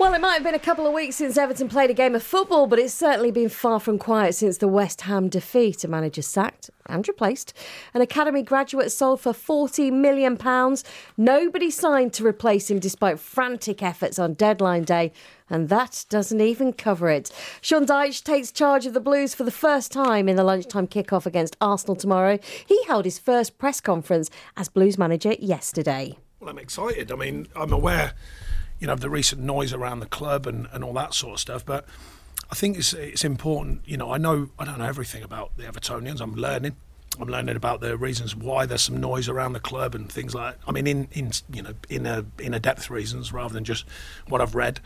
Well, it might have been a couple of weeks since Everton played a game of football, but it's certainly been far from quiet since the West Ham defeat. A manager sacked and replaced, an academy graduate sold for £40 million. Nobody signed to replace him despite frantic efforts on deadline day, and that doesn't even cover it. Sean Dyche takes charge of the Blues for the first time in the lunchtime kickoff against Arsenal tomorrow. He held his first press conference as Blues manager yesterday. Well, I'm excited. I mean, I'm aware you know, the recent noise around the club and, and all that sort of stuff. But I think it's it's important. You know, I know I don't know everything about the Evertonians. I'm learning. I'm learning about the reasons why there's some noise around the club and things like. I mean, in in you know in a in a depth reasons rather than just what I've read.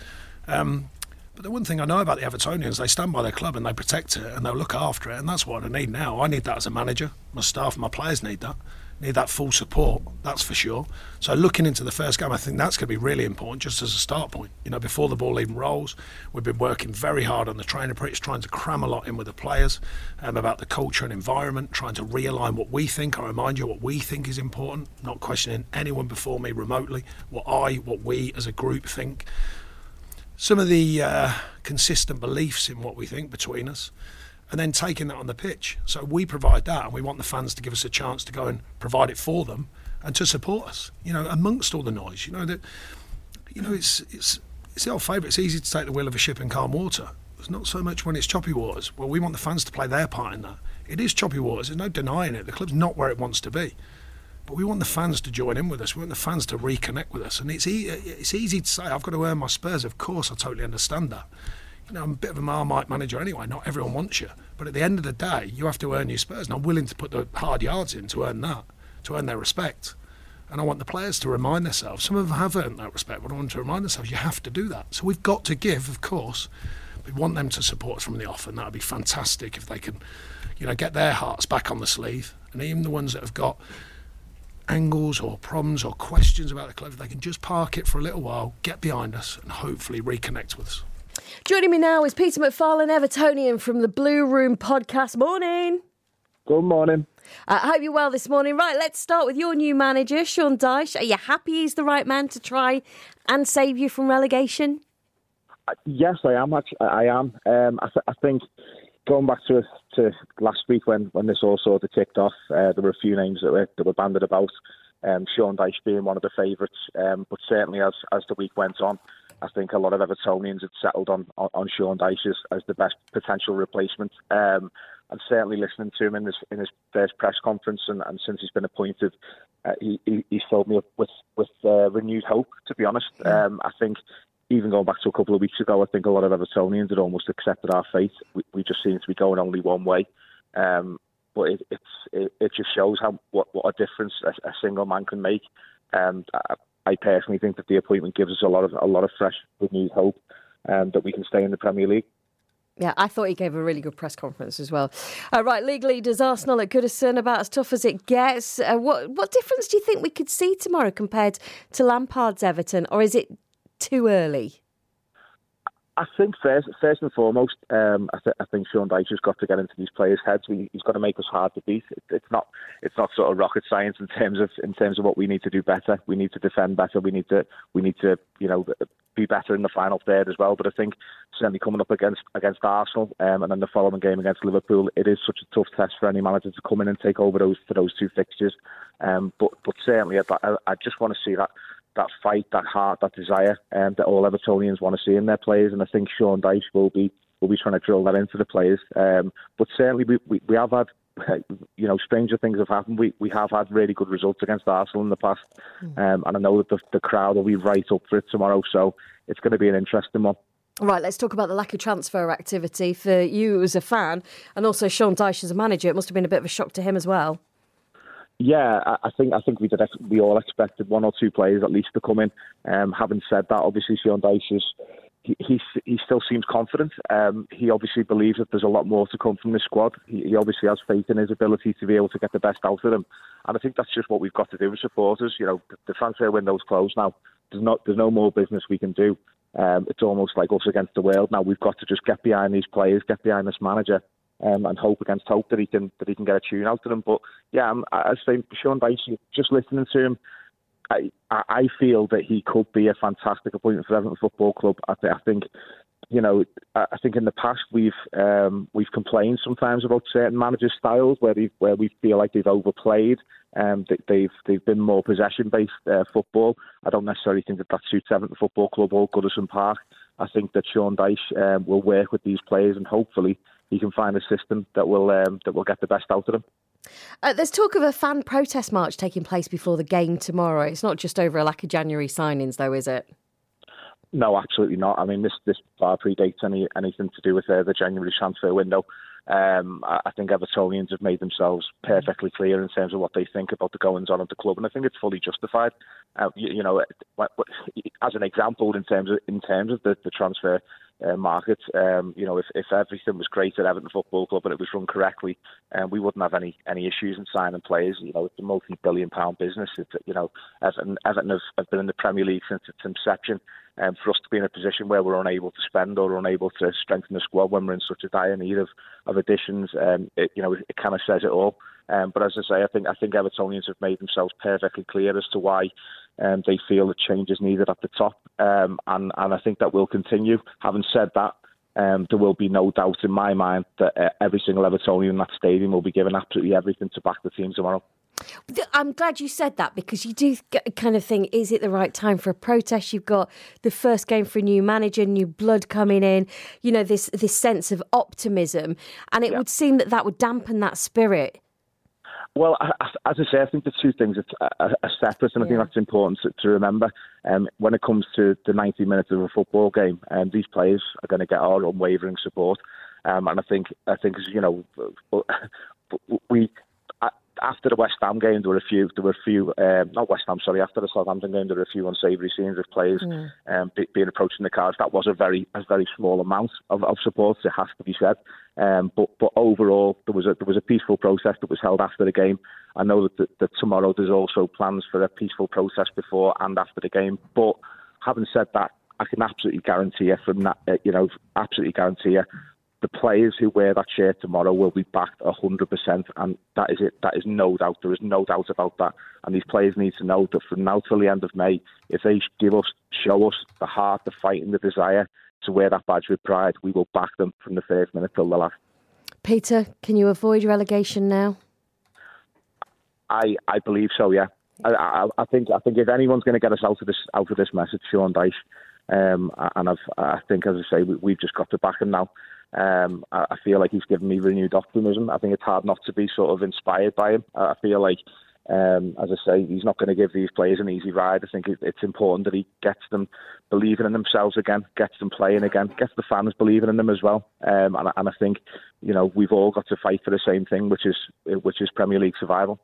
Um, but the one thing I know about the Evertonians, they stand by their club and they protect it and they'll look after it, and that's what I need now. I need that as a manager. My staff, my players need that need that full support, that's for sure. So looking into the first game, I think that's going to be really important just as a start point. You know, before the ball even rolls, we've been working very hard on the training pitch, trying to cram a lot in with the players um, about the culture and environment, trying to realign what we think. I remind you what we think is important, not questioning anyone before me remotely, what I, what we as a group think. Some of the uh, consistent beliefs in what we think between us and then taking that on the pitch. So we provide that, and we want the fans to give us a chance to go and provide it for them and to support us. You know, amongst all the noise. You know that, you know, it's it's it's the old favourite. It's easy to take the wheel of a ship in calm water. It's not so much when it's choppy waters. Well, we want the fans to play their part in that. It is choppy waters. There's no denying it. The club's not where it wants to be. But we want the fans to join in with us. We want the fans to reconnect with us. And it's e- it's easy to say I've got to earn my spurs. Of course, I totally understand that you know, I'm a bit of a marmite manager anyway. Not everyone wants you, but at the end of the day, you have to earn your spurs, and I'm willing to put the hard yards in to earn that, to earn their respect. And I want the players to remind themselves. Some of them have earned that respect, but I want to remind themselves you have to do that. So we've got to give, of course. We want them to support us from the off, and that would be fantastic if they can, you know, get their hearts back on the sleeve. And even the ones that have got angles or problems or questions about the club, they can just park it for a little while, get behind us, and hopefully reconnect with us. Joining me now is Peter MacFarlane, Evertonian from the Blue Room podcast. Morning. Good morning. Uh, I hope you're well this morning. Right, let's start with your new manager, Sean Dyche. Are you happy he's the right man to try and save you from relegation? Uh, yes, I am. Actually, I am. Um, I, th- I, think going back to to last week when, when this all sort of kicked off, uh, there were a few names that were, that were banded about. Um, Sean Dyche being one of the favourites, um, but certainly as as the week went on, I think a lot of Evertonians had settled on, on, on Sean Dyche as, as, the best potential replacement. Um, and certainly listening to him in his in his first press conference and, and since he's been appointed, uh, he, he, he's filled me up with with uh, renewed hope. To be honest, um, I think even going back to a couple of weeks ago, I think a lot of Evertonians had almost accepted our fate. We, we just seem to be going only one way. Um, but it, it's it, it, just shows how what, what a difference a, a single man can make. Um, I, I personally think that the appointment gives us a lot of a lot of fresh, renewed hope um, that we can stay in the Premier League. Yeah, I thought he gave a really good press conference as well. Uh, right, league leaders Arsenal at Goodison, about as tough as it gets. Uh, what what difference do you think we could see tomorrow compared to Lampard's Everton, or is it too early? I think first, first and foremost, um, I, th- I, think Sean Dyche has got to get into these players' heads. We, he's got to make us hard to beat. It, it's not, it's not sort of rocket science in terms of in terms of what we need to do better. We need to defend better. We need to, we need to, you know, be better in the final third as well. But I think certainly coming up against against Arsenal um, and then the following game against Liverpool, it is such a tough test for any manager to come in and take over those for those two fixtures. Um, but but certainly, I, I just want to see that that fight, that heart, that desire um, that all Evertonians want to see in their players. And I think Sean Dyche will be will be trying to drill that into the players. Um, but certainly, we, we, we have had you know, stranger things have happened. We we have had really good results against Arsenal in the past, mm. um, and I know that the, the crowd will be right up for it tomorrow. So it's going to be an interesting one. Right, let's talk about the lack of transfer activity for you as a fan, and also Sean Dyche as a manager. It must have been a bit of a shock to him as well. Yeah, I think I think we did. We all expected one or two players at least to come in. Um, having said that, obviously Sean Dyche is he, he, he still seems confident. Um, he obviously believes that there's a lot more to come from this squad. He, he, obviously has faith in his ability to be able to get the best out of them, and I think that's just what we've got to do as supporters. You know, the, the transfer window's closed now. There's not there's no more business we can do. Um, it's almost like us against the world now. We've got to just get behind these players, get behind this manager, um, and hope against hope that he can that he can get a tune out of them. But yeah, I'm, I Sean Dyche, just listening to him, I I feel that he could be a fantastic appointment for Everton Football Club. I, th- I think. You know, I think in the past we've um, we've complained sometimes about certain managers' styles where they where we feel like they've overplayed. Um, they've they've been more possession based uh, football. I don't necessarily think that that suits Everton Football Club or Goodison Park. I think that Sean Dyche um, will work with these players and hopefully he can find a system that will um, that will get the best out of them. Uh, there's talk of a fan protest march taking place before the game tomorrow. It's not just over a lack of January signings, though, is it? No, absolutely not. I mean, this this far predates any anything to do with uh, the January transfer window. Um, I think Evertonians have made themselves perfectly clear in terms of what they think about the goings on at the club, and I think it's fully justified. Uh, you, you, know, as an example, in terms of in terms of the, the transfer uh, market. Um, you know, if, if everything was great at Everton Football Club and it was run correctly, um, we wouldn't have any any issues in signing players. You know, it's a multi-billion pound business. It's, you know, Everton, Everton have, have been in the Premier League since its inception. Um, for us to be in a position where we're unable to spend or unable to strengthen the squad when we're in such a dire need of, of additions, um, it, you know, it, it kind of says it all. Um, but as I say, I think I think Evertonians have made themselves perfectly clear as to why um, they feel that change is needed at the top, um, and and I think that will continue. Having said that, um, there will be no doubt in my mind that uh, every single Evertonian in that stadium will be given absolutely everything to back the team tomorrow. I'm glad you said that because you do kind of think, is it the right time for a protest? You've got the first game for a new manager, new blood coming in, you know, this this sense of optimism, and it yeah. would seem that that would dampen that spirit. Well, as I say, I think the two things are, separate, and I think that's important to, to remember. Um, when it comes to the 90 minutes of a football game, um, these players are going to get our unwavering support. Um, and I think, I think, you know, we after the West Ham game, there were a few, there were a few, um, not West Ham, sorry, after the Southampton game, there were a few unsavoury scenes of players mm. um, being approached in the cars. That was a very, a very small amount of, of support. It has to be said. Um, but, but overall, there was a there was a peaceful protest that was held after the game. I know that, that, that tomorrow there's also plans for a peaceful protest before and after the game. But having said that, I can absolutely guarantee you from that, uh, you know, absolutely guarantee you the players who wear that shirt tomorrow will be backed 100%, and that is it. That is no doubt. There is no doubt about that. And these players need to know that from now till the end of May, if they give us, show us the heart, the fight, and the desire to wear that badge with pride, we will back them from the first minute till the last. Peter, can you avoid relegation now? I I believe so. Yeah, I, I, I think I think if anyone's going to get us out of this out of this message, Sean Dyche. Um, and I've, I think, as I say, we, have just got to back him now. Um, I, feel like he's given me renewed optimism. I think it's hard not to be sort of inspired by him. I feel like, um, as I say, he's not going to give these players an easy ride. I think it, it's important that he gets them believing in themselves again, gets them playing again, gets the fans believing in them as well. Um, and, and I think, you know, we've all got to fight for the same thing, which is which is Premier League survival.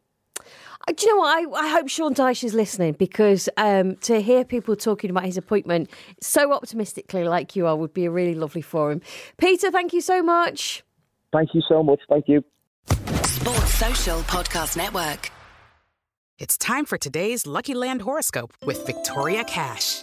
Uh, Do you know what? I, I hope Sean Dyche is listening because um, to hear people talking about his appointment so optimistically, like you are, would be a really lovely for him. Peter, thank you so much. Thank you so much. Thank you. Sports Social Podcast Network. It's time for today's Lucky Land horoscope with Victoria Cash.